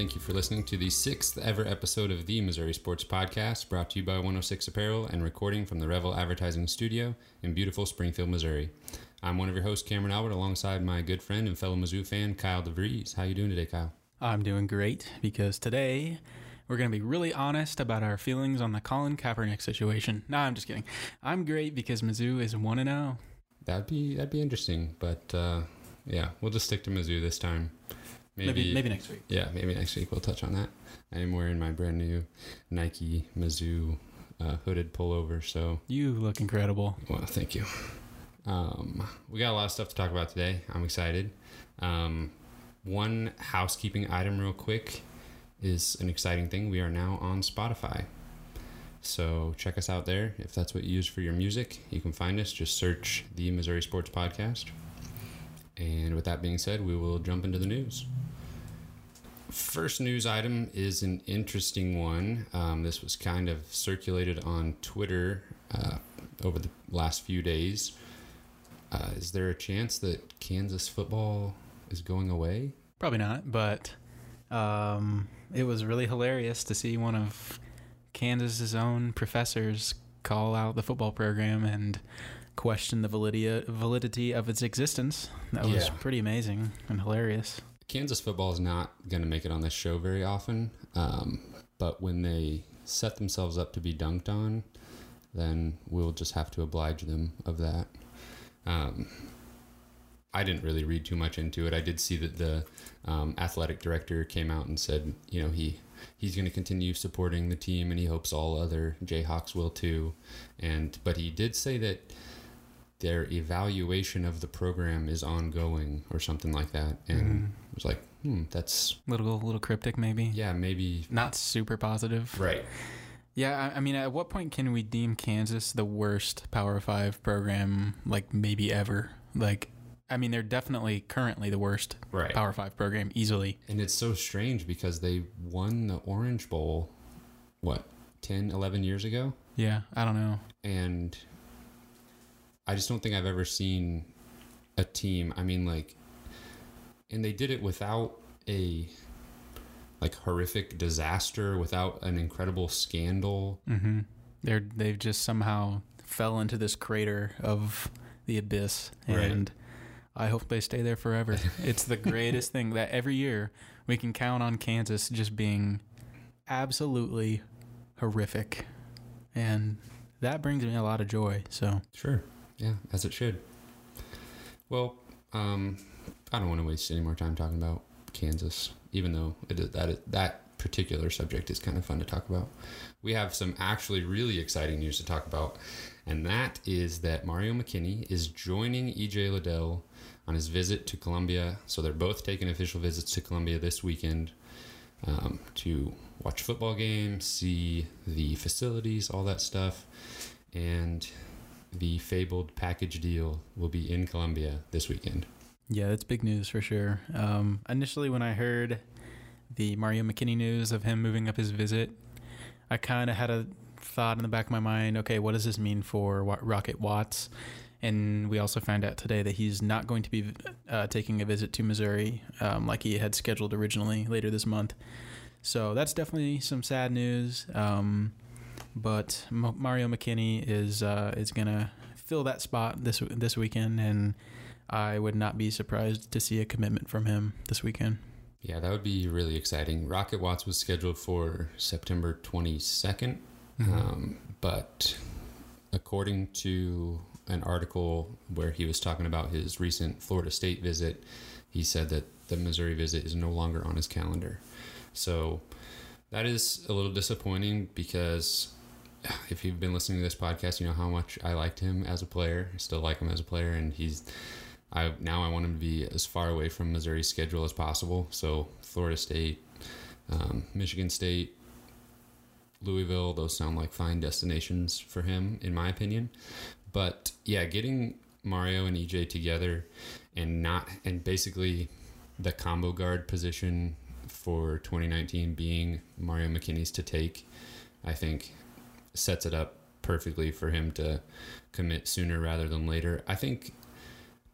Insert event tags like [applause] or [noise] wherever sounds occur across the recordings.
thank you for listening to the sixth ever episode of the Missouri Sports Podcast, brought to you by 106 Apparel and recording from the Revel Advertising Studio in beautiful Springfield, Missouri. I'm one of your hosts, Cameron Albert, alongside my good friend and fellow Mizzou fan, Kyle DeVries. How you doing today, Kyle? I'm doing great because today we're going to be really honest about our feelings on the Colin Kaepernick situation. No, I'm just kidding. I'm great because Mizzou is 1 0. That'd be that'd be interesting, but uh, yeah, we'll just stick to Mizzou this time. Maybe, maybe next week. Yeah, maybe next week we'll touch on that. I am wearing my brand new Nike Mizzou uh, hooded pullover, so You look incredible. well, thank you. Um, we got a lot of stuff to talk about today. I'm excited. Um, one housekeeping item, real quick, is an exciting thing. We are now on Spotify. So check us out there. If that's what you use for your music, you can find us. Just search the Missouri Sports Podcast. And with that being said, we will jump into the news. First news item is an interesting one. Um, this was kind of circulated on Twitter uh, over the last few days. Uh, is there a chance that Kansas football is going away? Probably not, but um, it was really hilarious to see one of Kansas's own professors call out the football program and question the validity validity of its existence. That was Yeah. pretty amazing and hilarious. Kansas football is not going to make it on this show very often, um, but when they set themselves up to be dunked on, then we'll just have to oblige them of that. Um, I didn't really read too much into it. I did see that the um, athletic director came out and said, you know, he he's going to continue supporting the team, and he hopes all other Jayhawks will too. And but he did say that their evaluation of the program is ongoing or something like that, and it was like, hmm, that's Little little cryptic, maybe. yeah, maybe Not super positive. right. Yeah, I, I mean, at what point can we deem Kansas the worst Power Five program, like maybe ever? Like, I mean, they're definitely currently the worst Right. Power Five program, easily. And it's so strange because they won the Orange Bowl, what, 10, 11 years ago? Yeah, I don't know. And I just don't think I've ever seen a team. I mean, like, and they did it without a like horrific disaster, without an incredible scandal. hmm They're they've just somehow fell into this crater of the abyss, Right. and I hope they stay there forever. [laughs] it's the greatest thing that every year we can count on Kansas just being absolutely horrific, and that brings me a lot of joy. So. Sure. Yeah, as it should. Well, um, I don't want to waste any more time talking about Kansas, even though it is, that that particular subject is kind of fun to talk about. We have some actually really exciting news to talk about, and that is that Mario McKinney is joining EJ Liddell on his visit to Columbia. So they're both taking official visits to Columbia this weekend um, to watch football games, see the facilities, all that stuff, and the fabled package deal will be in Columbia this weekend. Yeah, that's big news for sure. Um, initially, when I heard the Mario McKinney news of him moving up his visit, I kind of had a thought in the back of my mind okay, what does this mean for Rocket Watts? And we also found out today that he's not going to be uh, taking a visit to Missouri um, like he had scheduled originally later this month. So that's definitely some sad news. Um, but M- Mario McKinney is uh, is gonna fill that spot this this weekend, and I would not be surprised to see a commitment from him this weekend. Yeah, that would be really exciting. Rocket Watts was scheduled for September 22nd, um, but according to an article where he was talking about his recent Florida State visit, he said that the Missouri visit is no longer on his calendar. So that is a little disappointing because if you've been listening to this podcast, you know how much I liked him as a player. I still like him as a player, and he's I now I want him to be as far away from Missouri's schedule as possible. So Florida State, um, Michigan State, Louisville, those sound like fine destinations for him, in my opinion. But yeah, getting Mario and EJ together and not and basically the combo guard position for 2019 being Mario McKinney's to take, I think sets it up perfectly for him to commit sooner rather than later. I think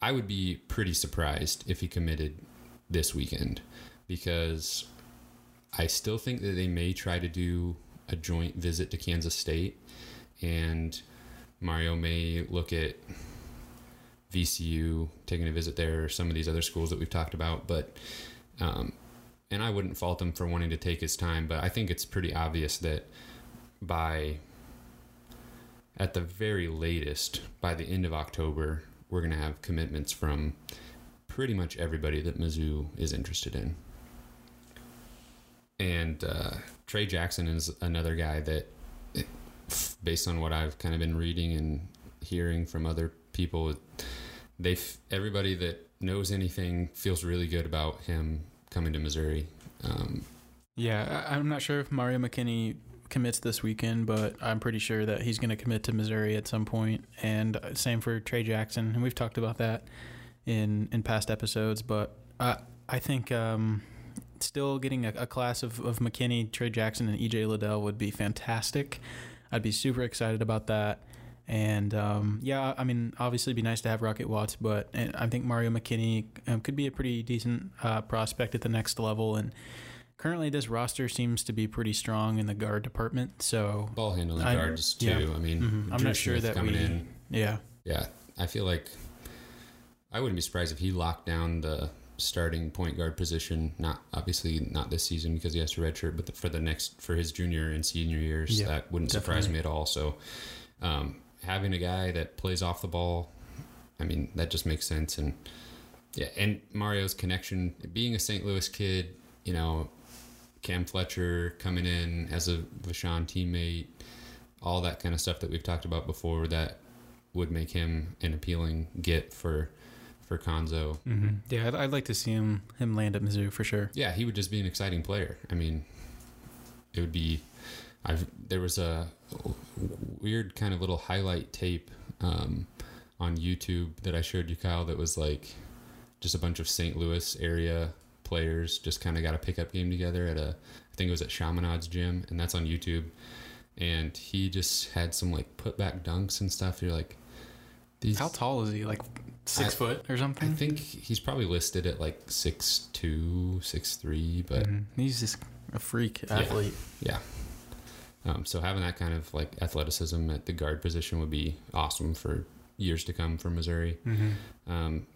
I would be pretty surprised if he committed this weekend because I still think that they may try to do a joint visit to Kansas State, and Mario may look at VCU taking a visit there or some of these other schools that we've talked about. But, um, and I wouldn't fault him for wanting to take his time, but I think it's pretty obvious that by at the very latest, by the end of October, we're going to have commitments from pretty much everybody that Mizzou is interested in. And uh, Tray Jackson is another guy that, based on what I've kind of been reading and hearing from other people, they everybody that knows anything feels really good about him coming to Missouri. Um, yeah, I'm not sure if Mario McKinney commits this weekend, but I'm pretty sure that he's going to commit to Missouri at some point. And same for Tray Jackson, and we've talked about that in in past episodes. But I I think um, still getting a, a, class of, of McKinney, Tray Jackson, and EJ Liddell would be fantastic. I'd be super excited about that. And um, yeah, I mean, obviously, it'd be nice to have Rocket Watts, but I think Mario McKinney um, could be a pretty decent uh, prospect at the next level. And currently, this roster seems to be pretty strong in the guard department. So ball handling I, guards too. Yeah. I mean, mm-hmm. I'm not sure that we. In, yeah, yeah. I feel like I wouldn't be surprised if he locked down the starting point guard position. Not obviously not this season because he has to redshirt, but the, for the next for his junior and senior years, yep, that wouldn't definitely. surprise me at all. So. Um, having a guy that plays off the ball, I mean, that just makes sense. And yeah, and Mario's connection, being a St. Louis kid, you know, Cam Fletcher coming in as a Vashon teammate, all that kind of stuff that we've talked about before that would make him an appealing get for for Cuonzo. Mm-hmm. Yeah, I'd, I'd, like to see him him land at Mizzou for sure. Yeah, he would just be an exciting player. I mean, it would be I've there was a weird kind of little highlight tape um, on YouTube that I showed you, Kyle. That was like just a bunch of St. Louis area players just kind of got a pickup game together at a I think it was at Chaminade's gym, and that's on YouTube. And he just had some like putback dunks and stuff. You're like, these, how tall is he? Like six I, foot or something? I think he's probably listed at like six two, six three, but mm-hmm. he's just a freak athlete. Yeah. yeah. Um, so having that kind of like athleticism at the guard position would be awesome for years to come for Missouri. Mm-hmm. Um,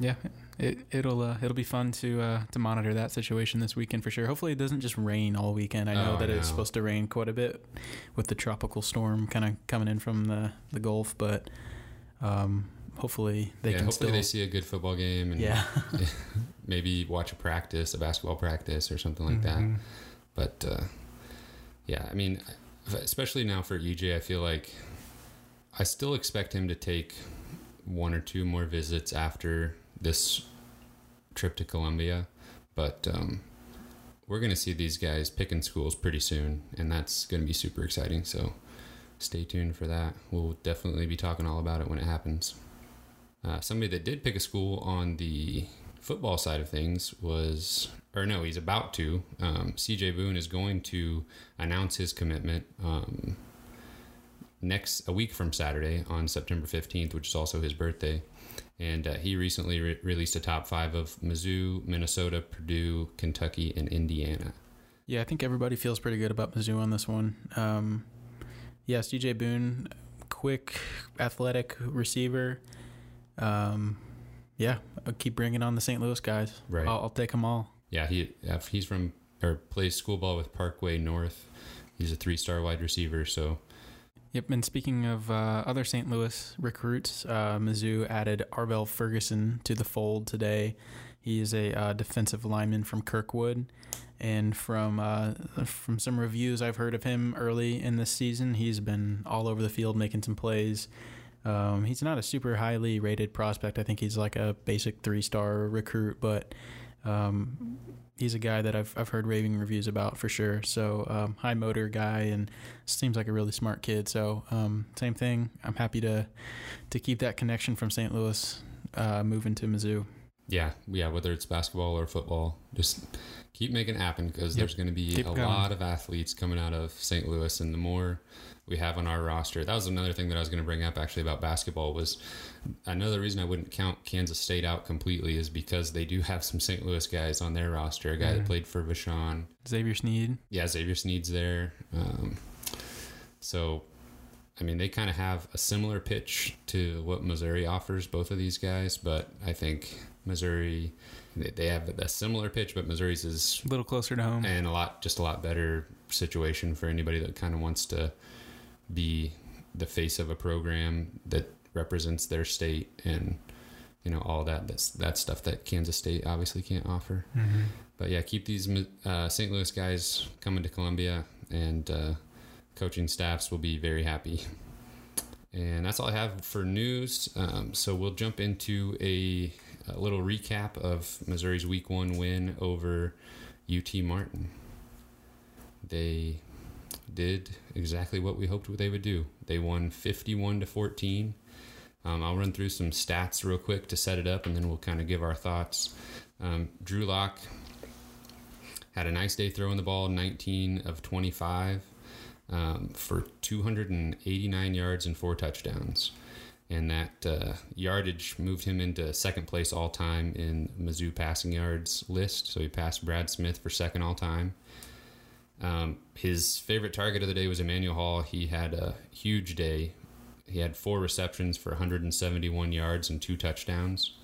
yeah, it, it'll uh, it'll be fun to uh, to monitor that situation this weekend for sure. Hopefully, it doesn't just rain all weekend. I know oh, that I know. it's supposed to rain quite a bit with the tropical storm kind of coming in from the the Gulf, but um, hopefully they yeah, can. Hopefully, still... they see a good football game and yeah. [laughs] maybe watch a practice, a basketball practice, or something like mm-hmm. that. But uh, yeah, I mean, especially now for EJ, I feel like I still expect him to take one or two more visits after this trip to Columbia, but um, we're going to see these guys picking schools pretty soon, and that's going to be super exciting. So stay tuned for that. We'll definitely be talking all about it when it happens. Uh, somebody that did pick a school on the football side of things was or no, he's about to. Um, CJ Boone is going to announce his commitment um, next a week from Saturday on September 15th, which is also his birthday. And uh, he recently re- released a top five of Mizzou, Minnesota, Purdue, Kentucky, and Indiana. Yeah, I think everybody feels pretty good about Mizzou on this one. Um, yeah, CJ Boone, quick, athletic receiver. Um, yeah, I'll keep bringing on the St. Louis guys. Right. I'll, I'll take them all yeah, he he's from or plays school ball with Parkway North. He's a three star wide receiver. So, yep. And speaking of uh, other St. Louis recruits, uh, Mizzou added Arvell Ferguson to the fold today. He is a uh, defensive lineman from Kirkwood, and from uh, from some reviews I've heard of him early in this season, he's been all over the field making some plays. Um, he's not a super highly rated prospect. I think he's like a basic three star recruit, but um, he's a guy that I've I've heard raving reviews about for sure. So um, high motor guy and seems like a really smart kid. So um, same thing. I'm happy to to keep that connection from St. Louis uh, moving to Mizzou. yeah, yeah, whether it's basketball or football, just keep making it happen because Yep. there's going to be Keep a going. lot of athletes coming out of St. Louis, and the more we have on our roster, that was another thing that I was going to bring up actually about basketball was another reason I wouldn't count Kansas State out completely is because they do have some St. Louis guys on their roster. A guy that Mhm. played for Vashon, Xavier Sneed. yeah, Xavier Sneed's there. Um, so, I mean, they kind of have a similar pitch to what Missouri offers, both of these guys, but I think Missouri, they have a similar pitch, but Missouri's is A little closer to home. and a lot, just a lot better situation for anybody that kind of wants to be the face of a program that represents their state and you know all that that's that stuff that Kansas State obviously can't offer. Mhm. But yeah, keep these uh, St. Louis guys coming to Columbia, and uh, coaching staffs will be very happy. And that's all I have for news. Um, so we'll jump into a, a little recap of Missouri's Week One win over UT Martin. They did exactly what we hoped they would do. They won fifty-one to fourteen. Um, I'll run through some stats real quick to set it up, and then we'll kind of give our thoughts. Um, Drew Lock had a nice day throwing the ball, 19 of 25 um, for 289 yards and four touchdowns. And that uh, yardage moved him into second place all time in Mizzou passing yards list. So he passed Brad Smith for second all time. Um, his favorite target of the day was Emmanuel Hall. He had a huge day. He had four receptions for 171 yards and two touchdowns.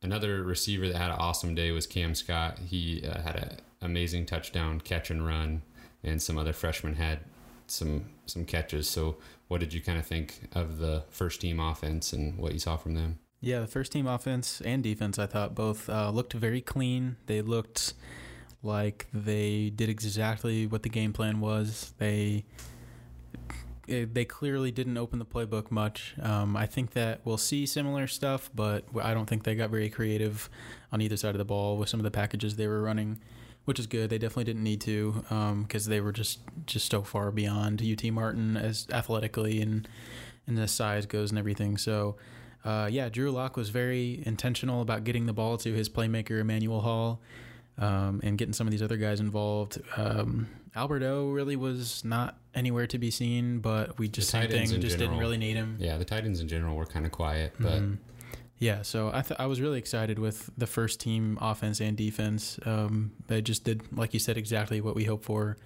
Another receiver that had an awesome day was Kam Scott. He uh, had an amazing touchdown catch and run, and some other freshmen had some some catches. So, what did you kind of think of the first team offense and what you saw from them? Yeah, the first team offense and defense, I thought both uh, looked very clean. They looked like they did exactly what the game plan was. They eh, they clearly didn't open the playbook much. Um, I think that we'll see similar stuff, but I don't think they got very creative on either side of the ball with some of the packages they were running, which is good. They definitely didn't need to because they were just just so far beyond UT Martin as athletically and and as size goes and everything. So. Uh, yeah, Drew Lock was very intentional about getting the ball to his playmaker Emmanuel Hall um, and getting some of these other guys involved. Um, Alberto really was not anywhere to be seen, but we just same thing, in just didn't really need him. Yeah, the tight ends in general were kind of quiet, but Mhm. yeah, so I th- I was really excited with the first team offense and defense. Um, they just did, like you said, exactly what we hoped for.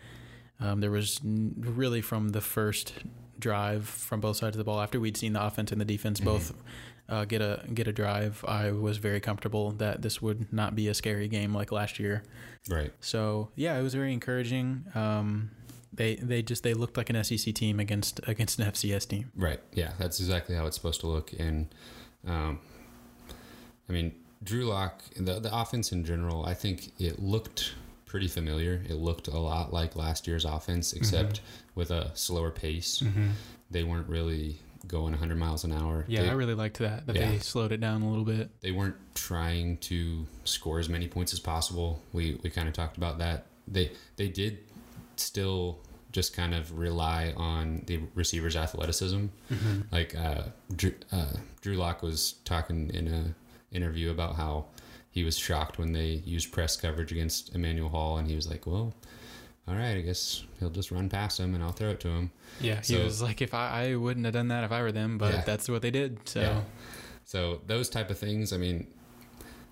Um, there was n- really from the first drive from both sides of the ball after we'd seen the offense and the defense Mhm. both uh, get a get a drive. I was very comfortable that this would not be a scary game like last year. right. So yeah, it was very encouraging. Um, they they just they looked like an SEC team against against an FCS team. Right. Yeah, that's exactly how it's supposed to look. And um, I mean, Drew Lock, the the offense in general, I think it looked pretty familiar. It looked a lot like last year's offense, except with a slower pace. They weren't really going 100 miles an hour. Yeah, they, I really liked that that Yeah. they slowed it down a little bit. they weren't trying to score as many points as possible. We we kind of talked about that. They they did still just kind of rely on the receiver's athleticism. Like uh, Drew, uh, Drew Lock was talking in a interview about how he was shocked when they used press coverage against Emmanuel Hall, and he was like, "Well, all right, I guess he'll just run past him, and I'll throw it to him." Yeah, he So- was like, if I, I wouldn't have done that if I were them, but Yeah. that's what they did. So Yeah. So those type of things, I mean,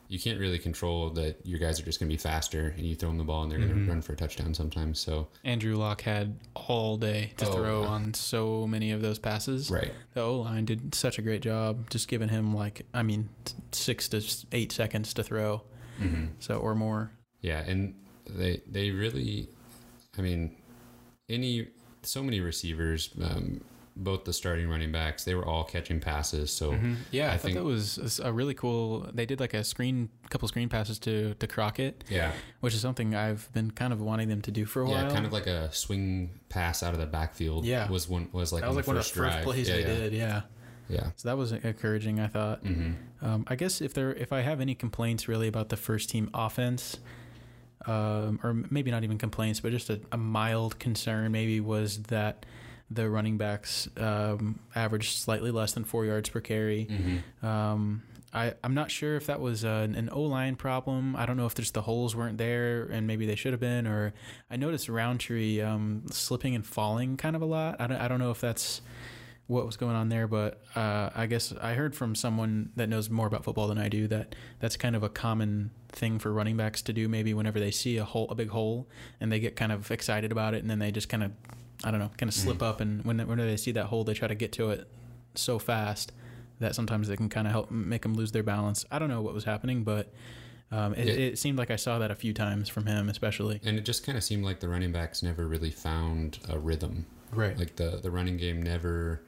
you can't really control that your guys are just going to be faster and you throw them the ball and they're going Mhm. to run for a touchdown sometimes. So and Drew Lock had all day to Oh, throw yeah. on so many of those passes. right, The O line did such a great job, just giving him like I mean six to eight seconds to throw, hmm so or more. yeah, and they they really, I mean, any so many receivers, um, both the starting running backs, they were all catching passes. So Yeah, I, I think- that was a really cool. They did like a screen, couple screen passes to to Crockett, yeah, which is something I've been kind of wanting them to do for a while. yeah, while. kind of like a swing pass out of the backfield. Yeah. was one was like that was like the one of the first plays yeah, they yeah, did. Yeah, Yeah. so that was encouraging. I thought. hmm Um, I guess if there, if I have any complaints really about the first team offense, um, or maybe not even complaints, but just a, a mild concern, maybe was that the running backs um, averaged slightly less than four yards per carry. hmm Um, I, I'm not sure if that was uh, an O line problem. I don't know if just the holes weren't there and maybe they should have been. Or I noticed Rountree um, slipping and falling kind of a lot. I don't, I don't know if that's what was going on there, but uh, I guess I heard from someone that knows more about football than I do that that's kind of a common thing for running backs to do. Maybe whenever they see a hole, a big hole, and they get kind of excited about it, and then they just kind of, I don't know, kind of slip Mhm. up, and when whenever they see that hole, they try to get to it so fast that sometimes they can kind of help make them lose their balance. I don't know what was happening, but um, it, Yeah. it seemed like I saw that a few times from him, especially. And it just kind of seemed like the running backs never really found a rhythm. Right. Like the the running game never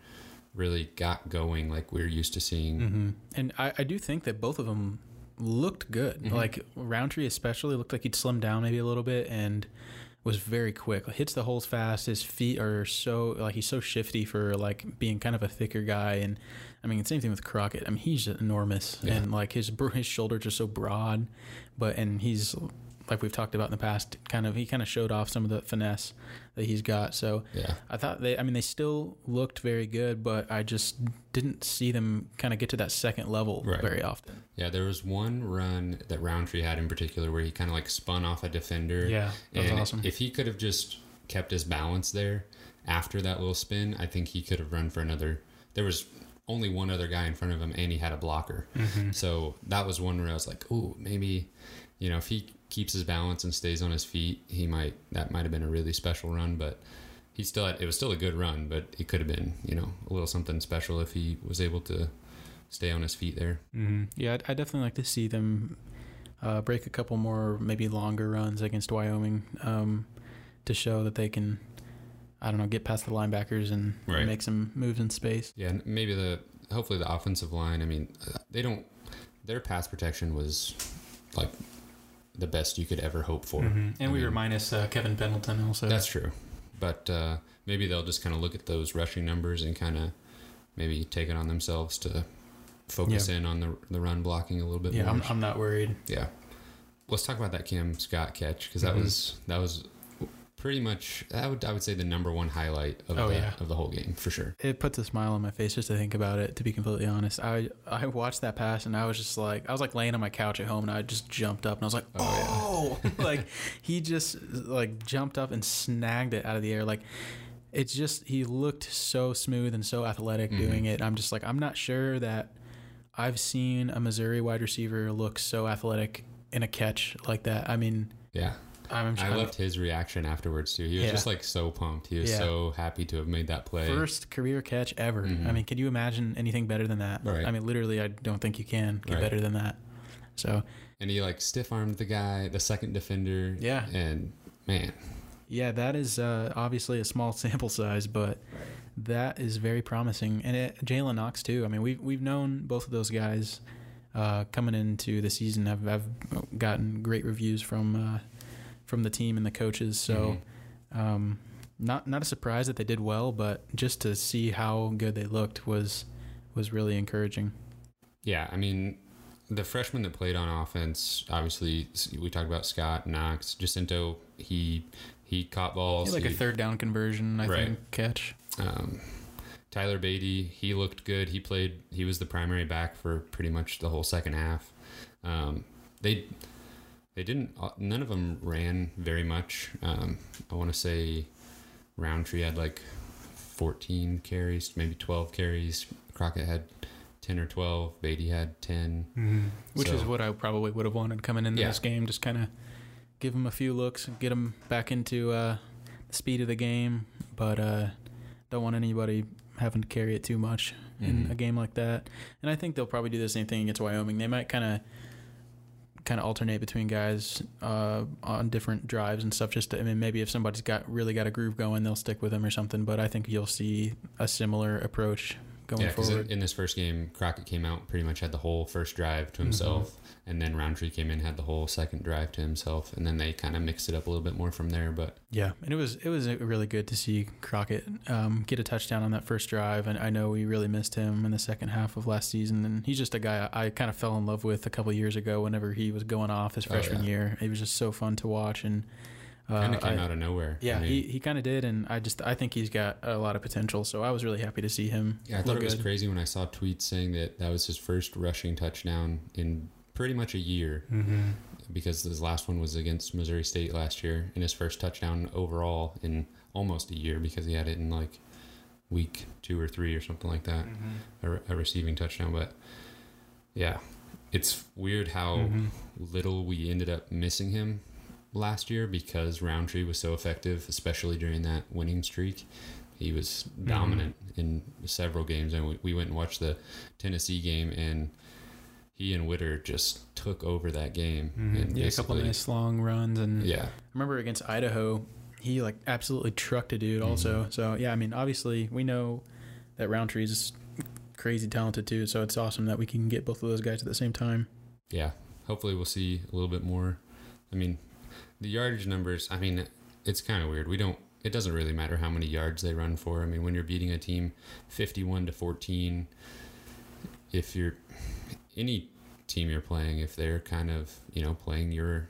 really got going like we're used to seeing. hmm And I, I do think that both of them looked good. Mhm. Like Rountree, especially, looked like he'd slimmed down maybe a little bit and was very quick. Hits the holes fast. His feet are so like he's so shifty for like being kind of a thicker guy. And I mean, the same thing with Crockett. I mean, he's enormous Yeah. and like his his shoulders are so broad, but and he's like we've talked about in the past. Kind of he kind of showed off some of the finesse that he's got. So Yeah. I thought they, I mean, they still looked very good, but I just didn't see them kind of get to that second level Right. very often. Yeah, there was one run that Rountree had in particular where he kind of like spun off a defender. Yeah, that was and awesome. If he could have just kept his balance there after that little spin, I think he could have run for another. There was only one other guy in front of him, and he had a blocker. Mm-hmm. So that was one where I was like, "Oh, maybe, you know, if he keeps his balance and stays on his feet, he might. That might have been a really special run, but." He still had, it was still a good run, but it could have been, you know, a little something special if he was able to stay on his feet there. Mm-hmm. Yeah, I'd, I'd definitely like to see them uh, break a couple more, maybe longer runs against Wyoming um, to show that they can, I don't know, get past the linebackers and Right. make some moves in space. Yeah, and maybe the hopefully the offensive line. I mean, uh, they don't. Their pass protection was like the best you could ever hope for. And I we were minus uh, Kevin Pendleton also. That's true, but uh, maybe they'll just kind of look at those rushing numbers and kind of maybe take it on themselves to focus in on the the run blocking a little bit yeah, more. I'm, I'm not worried. yeah, let's talk about that Kam Scott catch because that Mhm. was that was pretty much that would I would say the number one highlight of Oh, the yeah. of the whole game for sure. It puts a smile on my face just to think about it. To be completely honest, I I watched that pass and I was just like I was like laying on my couch at home and I just jumped up and I was like Oh, oh, [laughs] like he just like jumped up and snagged it out of the air like it's just he looked so smooth and so athletic Mhm. doing it. I'm just like I'm not sure that I've seen a Missouri wide receiver look so athletic in a catch like that. I mean Yeah. I'm I loved his reaction afterwards too. He was Yeah. just like so pumped. He was Yeah. so happy to have made that play. First career catch ever. Mhm. I mean, can you imagine anything better than that? Right. I mean, literally, I don't think you can get Right. better than that. So, and he like stiff armed the guy, the second defender. Yeah. And man, yeah, that is uh, obviously a small [laughs] sample size, but that is very promising. And it, Jalen Knox too. I mean, we've we've known both of those guys uh, coming into the season. I've, I've gotten great reviews from uh, from the team and the coaches. So. Mhm. Um, not not a surprise that they did well, but just to see how good they looked was was really encouraging. yeah, I mean, the freshman that played on offense, obviously, we talked about Scott Knox, Gicinto. He he caught balls. like a third down conversion, I Right. think, catch. Um, Tyler Badie, he looked good. He played. He was the primary back for pretty much the whole second half. Um, they they didn't. uh, None of them ran very much. Um, I want to say Rountree had like 14 carries, maybe 12 carries. Crockett had 10 or 12. Badie had 10. Which is what I probably would have wanted coming into Yeah. this game. Just kind of give them a few looks, get them back into uh, the speed of the game, but uh, don't want anybody having to carry it too much in Mhm. a game like that. And I think they'll probably do the same thing against Wyoming. They might kind of kind of alternate between guys uh, on different drives and stuff. Just to, I mean, maybe if somebody's got really got a groove going, they'll stick with them or something. But I think you'll see a similar approach going Yeah, because in, forward. in this first game, Crockett came out pretty much had the whole first drive Mm-hmm. to himself, and then Rountree came in had the whole second drive to himself, and then they kind of mixed it up a little bit more from there. But Yeah, and it was it was really good to see Crockett um, get a touchdown on that first drive, and I know we really missed him in the second half of last season. And he's just a guy I, I kind of fell in love with a couple years ago. Whenever he was going off his Oh, freshman yeah. year, it was just so fun to watch, and Kind Uh, of came I- out of nowhere. yeah, I mean, he, he kind of did, and I just I think he's got a lot of potential. So I was really happy to see him. Yeah, I thought it was good. crazy when I saw tweets saying that that was his first rushing touchdown in pretty much a year Mm-hmm. because his last one was against Missouri State last year and his first touchdown overall in almost a year because he had it in like week two or three or something like that, Mm-hmm. a, a receiving touchdown. But yeah, it's weird how Mhm. little we ended up missing him last year because Rountree was so effective, especially during that winning streak. He was dominant in several games, and we, we went and watched the Tennessee game, and he and Witter just took over that game. Mm-hmm. Yeah, a couple nice long runs, and Yeah, I remember against Idaho, he like absolutely trucked a dude. Also, Mhm. so yeah, I mean, obviously we know that Rountree is crazy talented too. So it's awesome that we can get both of those guys at the same time. yeah. Hopefully, we'll see a little bit more. I mean, the yardage numbers. I mean, it's kind of weird. We don't. It doesn't really matter how many yards they run for. I mean, when you're beating a team, fifty-one to fourteen, if you're any team you're playing, if they're kind of you know playing your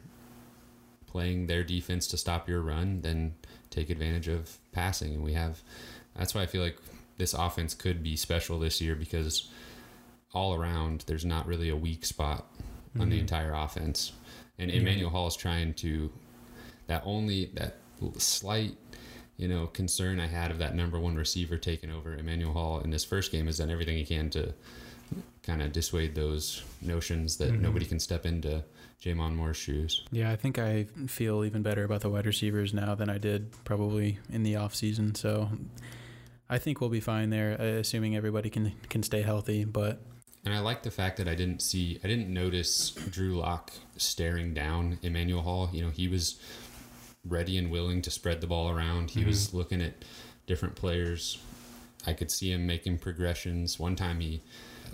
playing their defense to stop your run, then take advantage of passing. And we have. That's why I feel like this offense could be special this year because all around there's not really a weak spot on the Mhm. entire offense. And Yeah. Emmanuel Hall is trying to that only that slight you know concern I had of that number one receiver taking over Emmanuel Hall in this first game has done everything he can to kind of dissuade those notions that Mhm. nobody can step into J'Mon Moore's shoes. Yeah, I think I feel even better about the wide receivers now than I did probably in the off season. So I think we'll be fine there, uh, assuming everybody can can stay healthy. But And I like the fact that I didn't see, I didn't notice Drew Lock staring down Emmanuel Hall. You know, he was ready and willing to spread the ball around. He was looking at different players. I could see him making progressions. One time he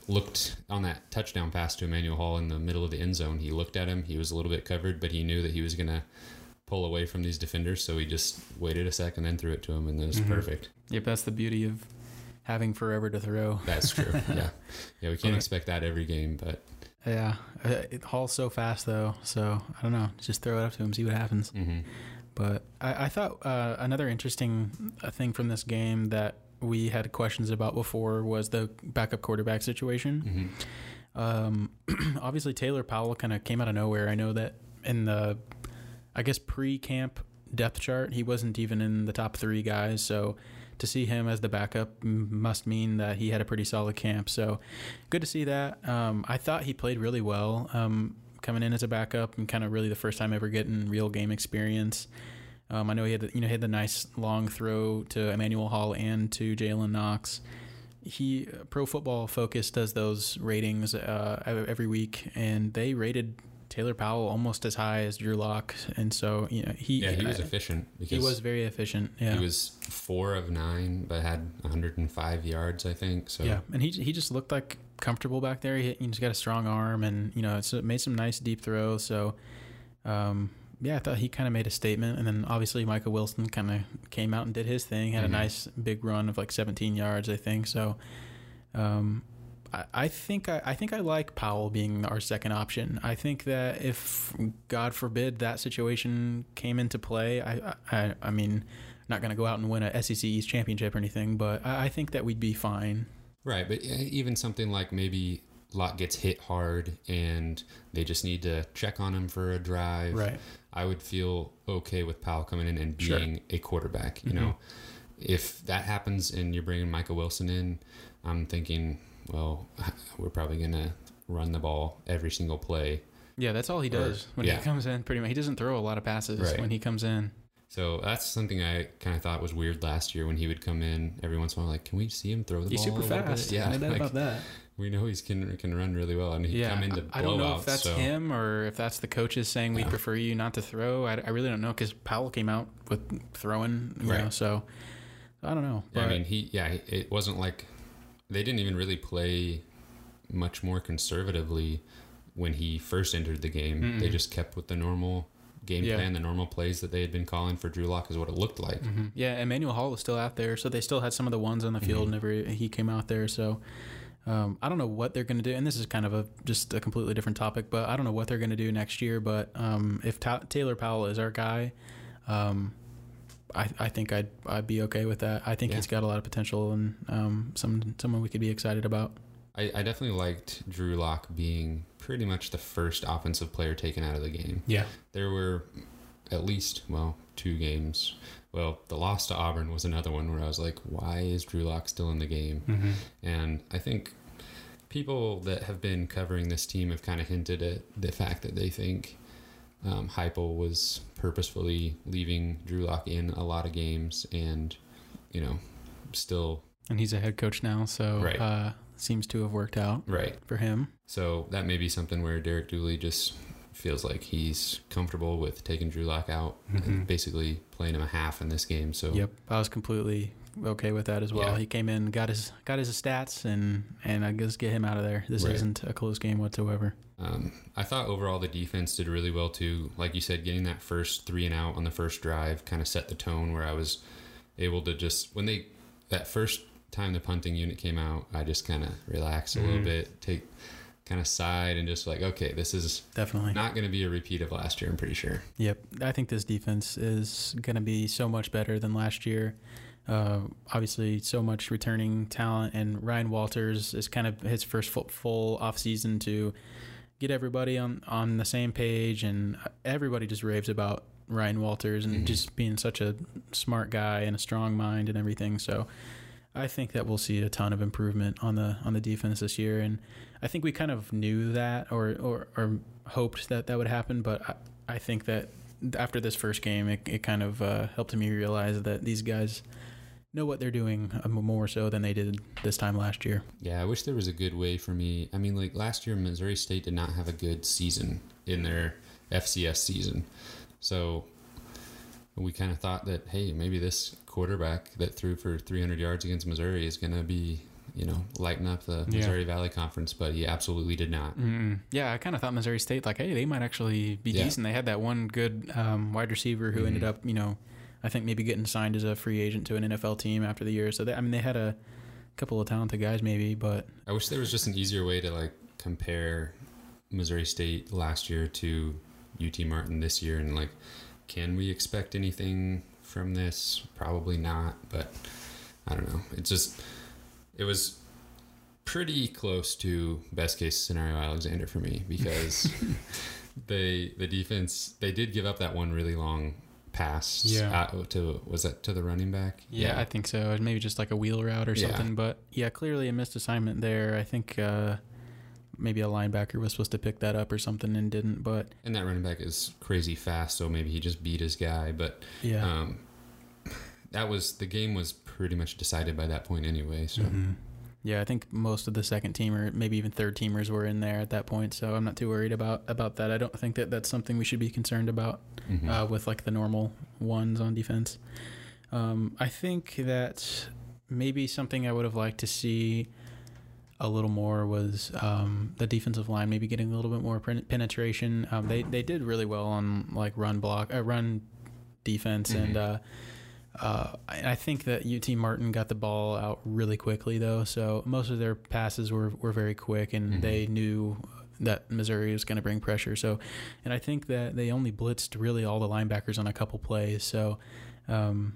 looked on that touchdown pass to Emmanuel Hall in the middle of the end zone. He looked at him. He was a little bit covered, but he knew that he was going to pull away from these defenders. So he just waited a second, then threw it to him, and it was Mhm. perfect. yep, that's the beauty of having forever to throw. [laughs] That's true. yeah. Yeah, we can't expect that every game, but Yeah, uh, it hauls so fast though. So I don't know. Just throw it up to him, see what happens. mhm. But I, I thought uh, another interesting uh, thing from this game that we had questions about before was the backup quarterback situation. Mhm. Um, [clears throat] obviously, Taylor Powell kind of came out of nowhere. I know that in the, I guess, pre camp depth chart, he wasn't even in the top three guys. So to see him as the backup must mean that he had a pretty solid camp. So good to see that. Um, I thought he played really well um, coming in as a backup and kind of really the first time ever getting real game experience. Um, I know he had the, you know he had the nice long throw to Emmanuel Hall and to Jalen Knox he Pro Football Focus does those ratings uh, every week, and they rated Taylor Powell almost as high as Drew Lock, and so you know he Yeah, he was uh, efficient because he was very efficient. Yeah, he was four of nine, but had 105 yards, I think. So yeah, and he he just looked like comfortable back there. He, he's got a strong arm, and you know it's made some nice deep throws. So. Um, yeah, I thought he kind of made a statement, and then obviously Micah Wilson kind of came out and did his thing. Had Mhm. a nice big run of like 17 yards, I think. So, um, I, I think I, I think I like Powell being our second option. I think that if God forbid that situation came into play, I I, I mean, not going to go out and win a SEC East championship or anything, but I, I think that we'd be fine. right, but even something like maybe Lott gets hit hard and they just need to check on him for a drive. Right. I would feel okay with Powell coming in and Sure. being a quarterback. You Mhm. know, if that happens and you're bringing Micah Wilson in, I'm thinking, well, [laughs] we're probably gonna run the ball every single play. Yeah, that's all he Or- does when yeah. he comes in. Pretty much, he doesn't throw a lot of passes Right. when he comes in. So that's something I kind of thought was weird last year when he would come in every once in a while. Like, can we see him throw the He's ball? He's super fast. Yeah, no doubt like, about that. we know he's can can run really well, and he Yeah, come into I I don't know if that's so- him or if that's the coaches saying we Yeah. prefer you not to throw. I, I really don't know because Powell came out with throwing, you Right. know. So I don't know. Yeah, I mean, he yeah, it wasn't like they didn't even really play much more conservatively when he first entered the game. They Mm-mm. just kept with the normal game Yeah. plan, the normal plays that they had been calling for Drew Lock is what it looked like. Mhm. Yeah, Emmanuel Hall was still out there, so they still had some of the ones on the field Mhm. whenever he came out there. So um, I don't know what they're going to do, and this is kind of a just a completely different topic, but I don't know what they're going to do next year. But um, if Ta- Taylor Powell is our guy, Um, I, I think I'd I'd be okay with that. I think Yeah. he's got a lot of potential and um, some someone we could be excited about. I, I definitely liked Drew Lock being pretty much the first offensive player taken out of the game. Yeah. There were at least, well, two games. Well, the loss to Auburn was another one where I was like, why is Drew Lock still in the game? Mm-hmm. And I think people that have been covering this team have kind of hinted at the fact that they think um, Heupel was purposefully leaving Drew Lock in a lot of games and, you know, still And he's a head coach now, so Right. uh, seems to have worked out right. for him. So that may be something where Derek Dooley just feels like he's comfortable with taking Drew Lock out Mhm. and basically playing him a half in this game. So Yep, I was completely okay with that as well. Yeah. He came in, got his got his stats, and and I guess get him out of there. This Right. isn't a close game whatsoever. Um, I thought overall the defense did really well too. Like you said, getting that first three and out on the first drive kind of set the tone where I was able to just when they that first time the punting unit came out, I just kind of relaxed a little Mhm. bit, take kind of side and just like, okay, this is Definitely. not going to be a repeat of last year. I'm pretty sure. Yep, I think this defense is going to be so much better than last year. Uh, obviously, so much returning talent, and Ryan Walters is kind of his first full, full off season to get everybody on on the same page, and everybody just raves about Ryan Walters and Mhm. just being such a smart guy and a strong mind and everything. So, I think that we'll see a ton of improvement on the on the defense this year, and I think we kind of knew that or or, or hoped that that would happen, but I, I think that after this first game, it, it kind of uh, helped me realize that these guys know what they're doing uh, more so than they did this time last year. Yeah, I wish there was a good way for me. I mean, like last year, Missouri State did not have a good season in their FCS season. So we kind of thought that, hey, maybe this quarterback that threw for 300 yards against Missouri is going to be, you know, lighten up the Yeah. Missouri Valley Conference, but he absolutely did not. mm Yeah, I kind of thought Missouri State, like, hey, they might actually be Yeah. decent. They had that one good um, wide receiver who ended Mhm. up, you know, I think maybe getting signed as a free agent to an NFL team after the year. So, they, I mean, they had a couple of talented guys, maybe, but I wish there was just an easier way to like compare Missouri State last year to UT Martin this year and like can we expect anything from this? Probably not, but I don't know. It just it was pretty close to best case scenario Alexander for me because [laughs] they the defense they did give up that one really long pass Yeah. out to was that to the running back? Yeah, I think so. Maybe just like a wheel route or Yeah. something. But yeah, clearly a missed assignment there. I think uh, maybe a linebacker was supposed to pick that up or something and didn't. But And that running back is crazy fast, so maybe he just beat his guy. But yeah. um, [sighs] that was the game was pretty much decided by that point anyway. So Mhm. Yeah, I think most of the second teamer, maybe even third teamers, were in there at that point. So I'm not too worried about about that. I don't think that that's something we should be concerned about mhm. uh, with like the normal ones on defense. Um, I think that maybe something I would have liked to see a little more was um, the defensive line maybe getting a little bit more penetration. Um, they they did really well on like run block, uh, run defense, and uh, uh, I think that UT Martin got the ball out really quickly though. So most of their passes were were very quick, and Mhm. they knew that Missouri was going to bring pressure. So, and I think that they only blitzed really all the linebackers on a couple plays. So, um,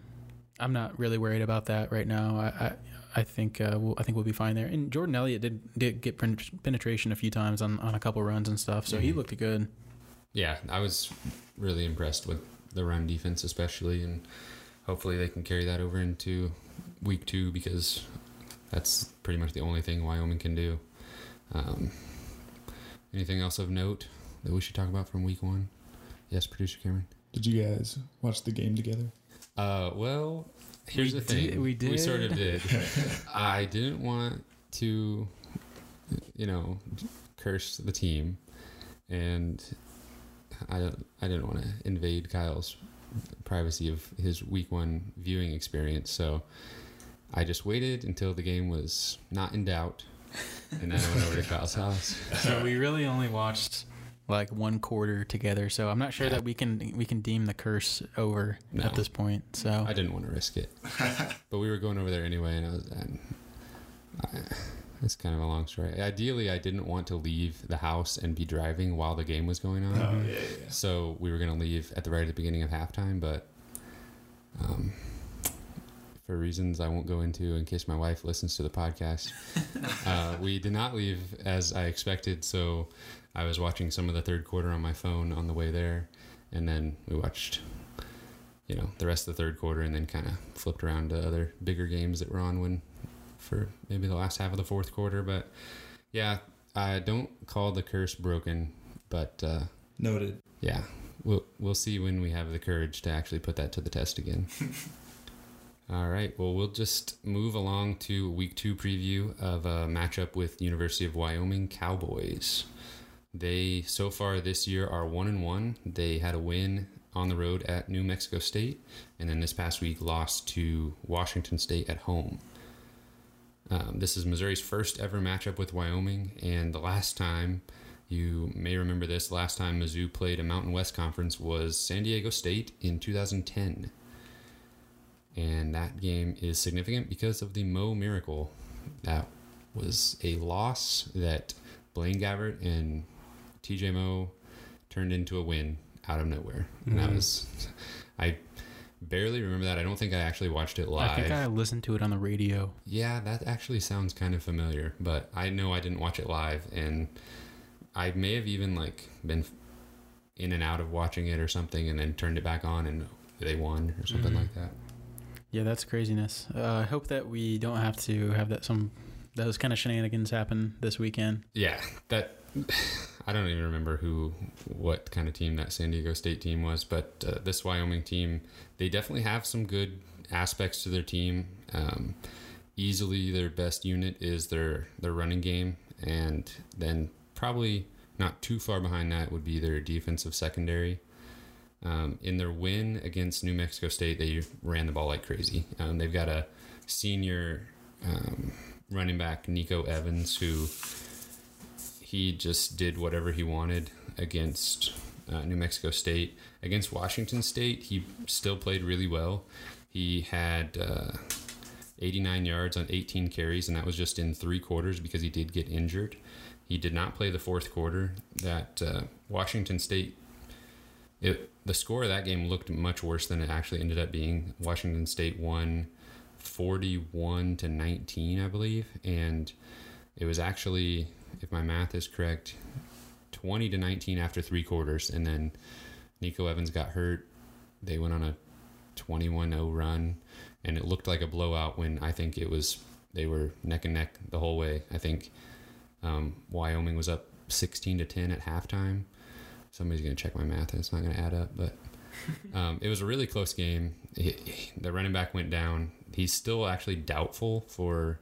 I'm not really worried about that right now. I I, I think uh, we'll, I think we'll be fine there. And Jordan Elliott did did get penetration a few times on, on a couple runs and stuff. So he Mhm. looked good. yeah, I was really impressed with the run defense, especially, and hopefully they can carry that over into week two because that's pretty much the only thing Wyoming can do. Um, anything else of note that we should talk about from week one? Yes, producer Cameron. Did you guys watch the game together? Uh, well, here's We the thing. did- we We sort of did. did. [laughs] I didn't want to, you know, curse the team, and I don't. I didn't want to invade Kyle's privacy of his week one viewing experience. So I just waited until the game was not in doubt, and then I went over to Kyle's house. So we really only watched like one quarter together. So I'm not sure Yeah. that we can we can deem the curse over No. at this point. So I didn't want to risk it, [laughs] but we were going over there anyway, and I was. And I, it's kind of a long story. Ideally, I didn't want to leave the house and be driving while the game was going on. Oh yeah, yeah. So we were going to leave at the right at the beginning of halftime, but for reasons I won't go into in case my wife listens to the podcast. [laughs] uh, we did not leave as I expected, so I was watching some of the third quarter on my phone on the way there, and then we watched, you know, the rest of the third quarter, and then kind of flipped around to other bigger games that were on when for maybe the last half of the fourth quarter. But yeah, I don't call the curse broken, but uh, Noted. yeah, we'll we'll see when we have the courage to actually put that to the test again. [laughs] All right. Well, we'll just move along to week two preview of a matchup with University of Wyoming Cowboys. They so far this year are one and one. They had a win on the road at New Mexico State, and then this past week lost to Washington State at home. Um, this is Missouri's first ever matchup with Wyoming, and the last time you may remember this, last time Mizzou played a Mountain West Conference was San Diego State in 2010. And that game is significant because of the Moe Miracle. That was a loss that Blaine Gabbert and TJ Moe turned into a win out of nowhere. And that Mhm. was, I barely remember that. I don't think I actually watched it live. I think I listened to it on the radio. Yeah, that actually sounds kind of familiar, but I know I didn't watch it live, and I may have even like been in and out of watching it or something, and then turned it back on, and they won or something Mhm. like that. Yeah, that's craziness. Uh, I hope that we don't have to have that some those kind of shenanigans happen this weekend. Yeah, that I don't even remember who, what kind of team that San Diego State team was, but uh, this Wyoming team, they definitely have some good aspects to their team. Um, easily, their best unit is their their running game, and then probably not too far behind that would be their defensive secondary. Um, in their win against New Mexico State, they ran the ball like crazy. Um, they've got a senior um, running back, Nico Evans, who he just did whatever he wanted against uh, New Mexico State. Against Washington State, he still played really well. He had uh, 89 yards on 18 carries, and that was just in three quarters because he did get injured. He did not play the fourth quarter. That uh, Washington State, it, the score of that game looked much worse than it actually ended up being. Washington State won 41 to 19, I believe, and it was actually, if my math is correct, 20 to 19 after three quarters, and then Nico Evans got hurt. They went on a 21-0 run, and it looked like a blowout when I think it was they were neck and neck the whole way. I think um, Wyoming was up 16 to 10 at halftime. Somebody's gonna check my math, and it's not gonna add up, but [laughs] um, it was a really close game. He, the running back went down. He's still actually doubtful for.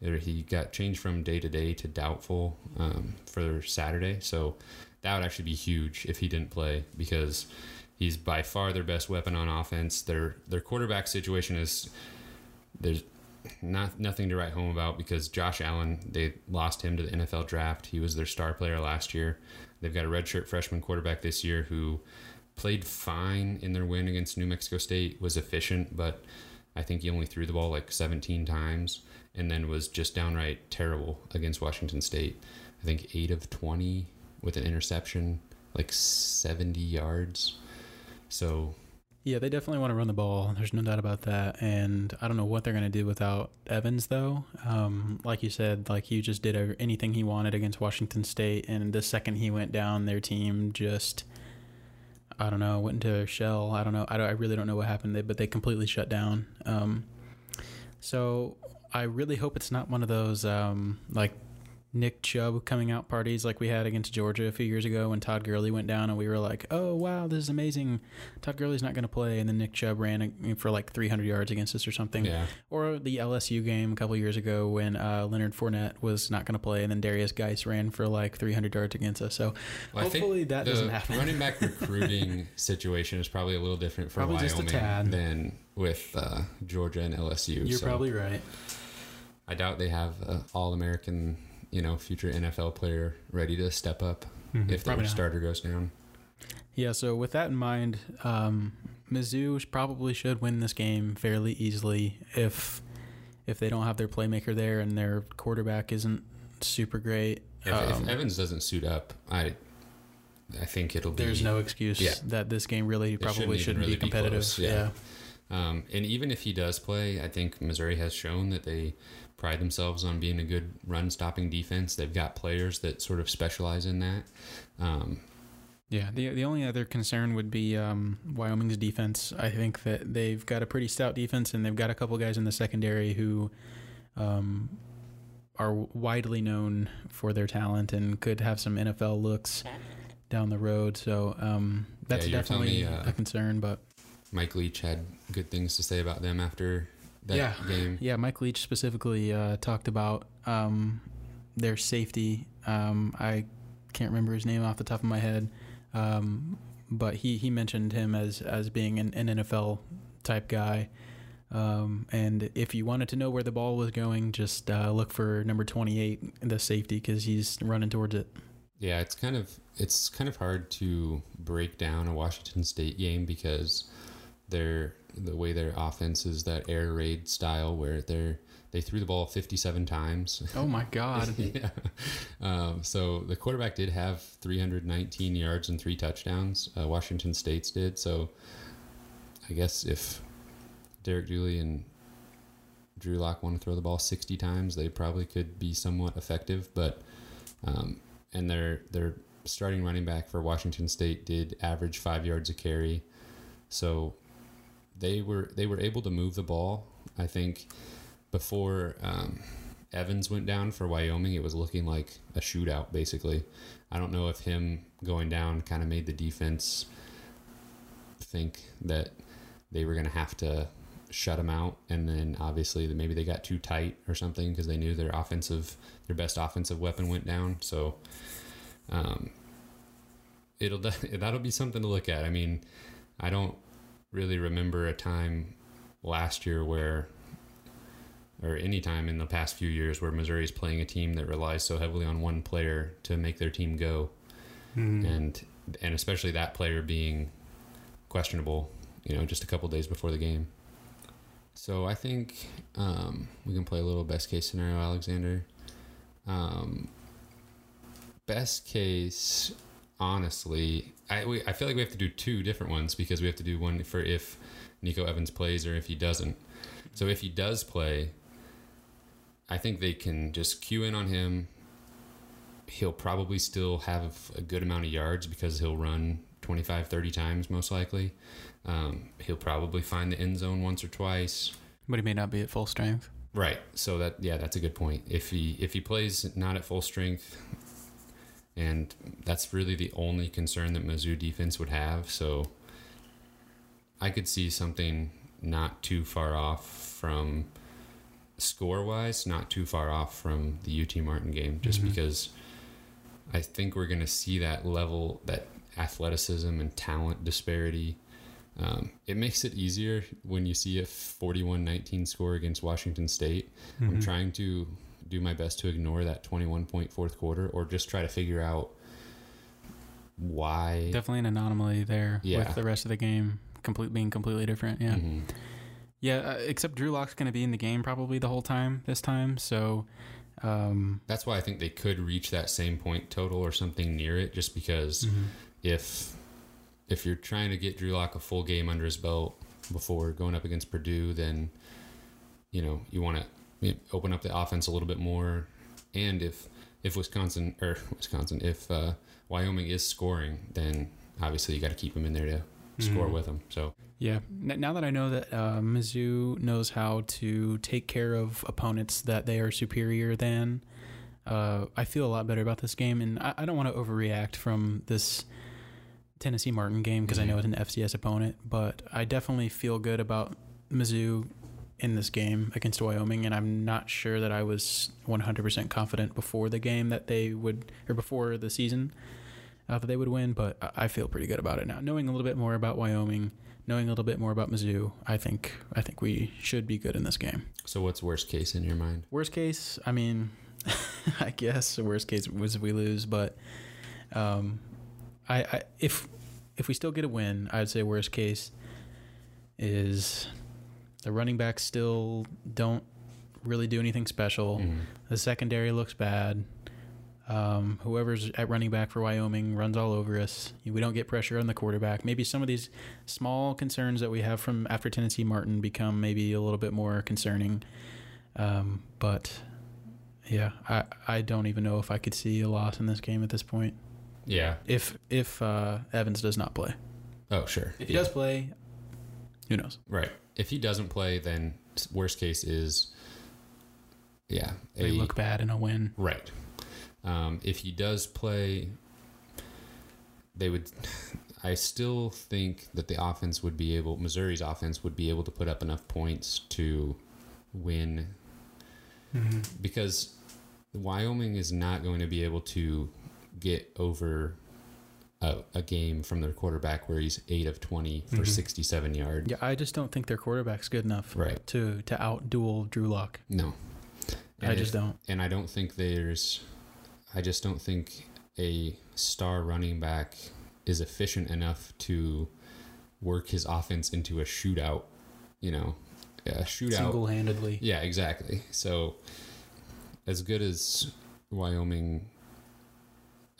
He got changed from day to day to doubtful um, for Saturday, so that would actually be huge if he didn't play because he's by far their best weapon on offense. Their their quarterback situation is there's not nothing to write home about because Josh Allen they lost him to the NFL draft. He was their star player last year. They've got a redshirt freshman quarterback this year who played fine in their win against New Mexico State. Was efficient, but I think he only threw the ball like 17 times, and then was just downright terrible against Washington State. I think eight of 20 with an interception, like 70 yards. So Yeah, they definitely want to run the ball. There's no doubt about that. And I don't know what they're going to do without Evans, though. Um, like you said, like he just did anything he wanted against Washington State, and the second he went down, their team just, I don't know, went into a shell. I don't know. I, don't, I really don't know what happened, They- but they completely shut down. Um, so I really hope it's not one of those um, like Nick Chubb coming out parties like we had against Georgia a few years ago when Todd Gurley went down and we were like, oh, wow, this is amazing. Todd Gurley's not going to play. And then Nick Chubb ran for like 300 yards against us or something. yeah, Or the LSU game a couple years ago when uh, Leonard Fournette was not going to play and then Derrius Guice ran for like 300 yards against us. So Well, hopefully that doesn't happen. running back [laughs] recruiting situation is probably a little different for Probably just a Wyoming tad. than with uh, Georgia and LSU. You're so probably right. I doubt they have an all-American, you know, future NFL player ready to step up Mhm. if their starter goes down. Yeah, so with that in mind, um, Mizzou probably should win this game fairly easily if if they don't have their playmaker there and their quarterback isn't super great. If, Um, if Evans doesn't suit up, I I think it'll be. there's no excuse Yeah. that this game really shouldn't probably even shouldn't, really be be competitive. close, yeah. yeah. Um, and even if he does play, I think Missouri has shown that they pride themselves on being a good run stopping defense. They've got players that sort of specialize in that. Um, Yeah, the the only other concern would be um, Wyoming's defense. I think that they've got a pretty stout defense, and they've got a couple guys in the secondary who um, are widely known for their talent and could have some NFL looks down the road. So um, that's Yeah, you were telling definitely me, uh, a concern. But Mike Leach had good things to say about them after that Yeah. game. yeah, Mike Leach specifically uh, talked about um, their safety. Um, I can't remember his name off the top of my head, um, but he, he mentioned him as as being an, an NFL type guy. Um, and if you wanted to know where the ball was going, just uh, look for number twenty eight, the safety, because he's running towards it. Yeah, it's kind of it's kind of hard to break down a Washington State game because their the way their offense is that air raid style where they're they threw the ball 57 times. Oh my God! [laughs] yeah. Um, so the quarterback did have 319 yards and three touchdowns. Uh, Washington State's did. So I guess if Derek Dooley and Drew Lock want to throw the ball 60 times, they probably could be somewhat effective. But um, and their their starting running back for Washington State did average five yards a carry. So they were they were able to move the ball. I think before um, Evans went down for Wyoming, it was looking like a shootout, basically. I don't know if him going down kind of made the defense think that they were going to have to shut him out, and then obviously maybe they got too tight or something because they knew their offensive, their best offensive weapon went down. So, um, it'll [laughs] that'll be something to look at. I mean, I don't really remember a time last year where or any time in the past few years where Missouri is playing a team that relies so heavily on one player to make their team go, and and especially that player being questionable, you know, just a couple days before the game. So I think um, we can play a little best case scenario, Alexander. Um, best case, honestly, I we, I feel like we have to do two different ones because we have to do one for if Nico Evans plays or if he doesn't. So if he does play, I think they can just cue in on him. He'll probably still have a good amount of yards because he'll run 25, 30 times most likely. Um, he'll probably find the end zone once or twice. But he may not be at full strength. Right. So that yeah, that's a good point. If he if he plays not at full strength, and that's really the only concern that Mizzou defense would have. So I could see something not too far off from score wise, not too far off from the UT Martin game, just Mhm. because I think we're going to see that level, that athleticism and talent disparity. Um, it makes it easier when you see a 41 19 score against Washington State. I'm Mhm. trying to do my best to ignore that 21 point fourth quarter or just try to figure out why. Definitely an anomaly there Yeah. with the rest of the game complete being completely different. Yeah. Mhm. Yeah, uh, except Drew Lock's going to be in the game probably the whole time this time. So, um, That's why I think they could reach that same point total or something near it, just because if if you're trying to get Drew Lock a full game under his belt before going up against Purdue, then you know you want to open up the offense a little bit more. And if if Wisconsin or [laughs] Wisconsin, if uh, Wyoming is scoring, then obviously you got to keep them in there to score Mhm. with them. So yeah. Now that I know that uh, Mizzou knows how to take care of opponents that they are superior than, uh, I feel a lot better about this game. And I, I don't want to overreact from this Tennessee Martin game because I know it's an FCS opponent, but I definitely feel good about Mizzou in this game against Wyoming, and I'm not sure that I was 100% confident before the game that they would, or before the season, uh, that they would win. But I- feel pretty good about it now, knowing a little bit more about Wyoming, knowing a little bit more about Mizzou. I think I think we should be good in this game. so what's worst case in your mind? Worst case, I mean, [laughs] I guess the worst case was if we lose, but um, I, I if if we still get a win, I'd say worst case is the running backs still don't really do anything special. Mhm. The secondary looks bad. Um, whoever's at running back for Wyoming runs all over us. We don't get pressure on the quarterback. Maybe some of these small concerns that we have from after Tennessee Martin become maybe a little bit more concerning. Um, but yeah, I I don't even know if I could see a loss in this game at this point. Yeah. If if uh, Evans does not play, Oh, sure. if he Yeah. does play, who knows? Right. If he doesn't play, then worst case is, yeah, They look bad in a win. right. Um, if he does play, they would. [laughs] I still think that the offense would be able, Missouri's offense would be able to put up enough points to win because Wyoming is not going to be able to get over a, a game from their quarterback where he's eight of 20 for Mhm. 67 yards. Yeah, I just don't think their quarterback's good enough Right. to to out duel Drew Lock. No. I And just if- don't. And I don't think there's, I just don't think a star running back is efficient enough to work his offense into a shootout. You know, a shootout. Single handedly. Yeah, exactly. So, as good as Wyoming,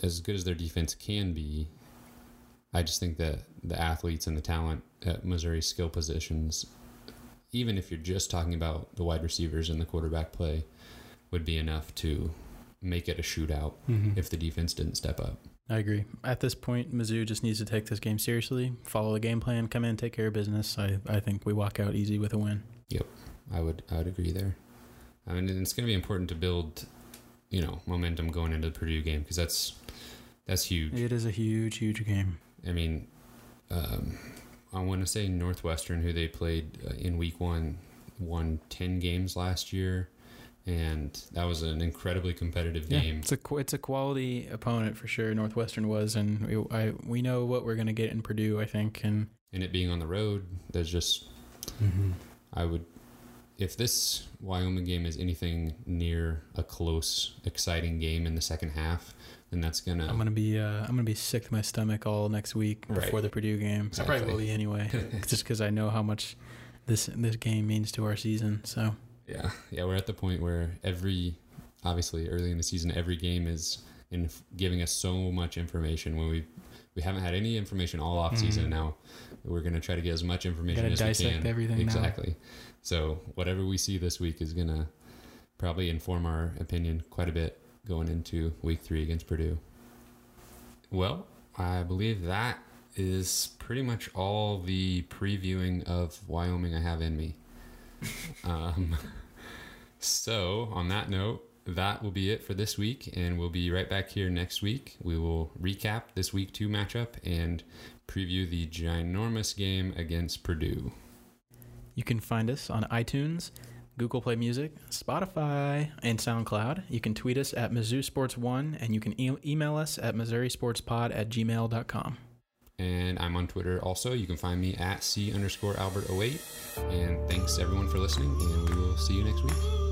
as good as their defense can be, I just think that the athletes and the talent at Missouri skill positions, even if you're just talking about the wide receivers and the quarterback play, would be enough to make it a shootout Mhm. if the defense didn't step up. I agree. At this point, Mizzou just needs to take this game seriously, follow the game plan, come in, take care of business. I, I think we walk out easy with a win. Yep, I would I would agree there. I mean, it's going to be important to build, you know, momentum going into the Purdue game because that's that's huge. It is a huge, huge game. I mean, um, I want to say Northwestern, who they played uh, in week one, won 10 games last year. And that was an incredibly competitive game. Yeah, it's a it's a quality opponent for sure. Northwestern was, and we, I we know what we're gonna get in Purdue. I think, and And it being on the road, there's just, I would, if this Wyoming game is anything near a close, exciting game in the second half, then that's gonna. I'm to, gonna be uh, I'm gonna be sick to my stomach all next week Right. before the Purdue game. I probably will be anyway, [laughs] just because I know how much this this game means to our season. So yeah, yeah, we're at the point where every, obviously early in the season, every game is in giving us so much information when we, we haven't had any information all off season Mhm. now. We're going to try to get as much information as we dissect can. everything now. exactly. So whatever we see this week is going to probably inform our opinion quite a bit going into week three against Purdue. Well, I believe that is pretty much all the previewing of Wyoming I have in me. [laughs] um, so, on that note, that will be it for this week, and we'll be right back here next week. We will recap this week two matchup and preview the ginormous game against Purdue. You can find us on iTunes, Google Play Music, Spotify, and SoundCloud. You can tweet us at Mizzou Sports One, and you can e- email us at MissouriSportsPod at gmail.com. And I'm on Twitter also. You can find me at C underscore Albert 08. And thanks everyone for listening, and we will see you next week.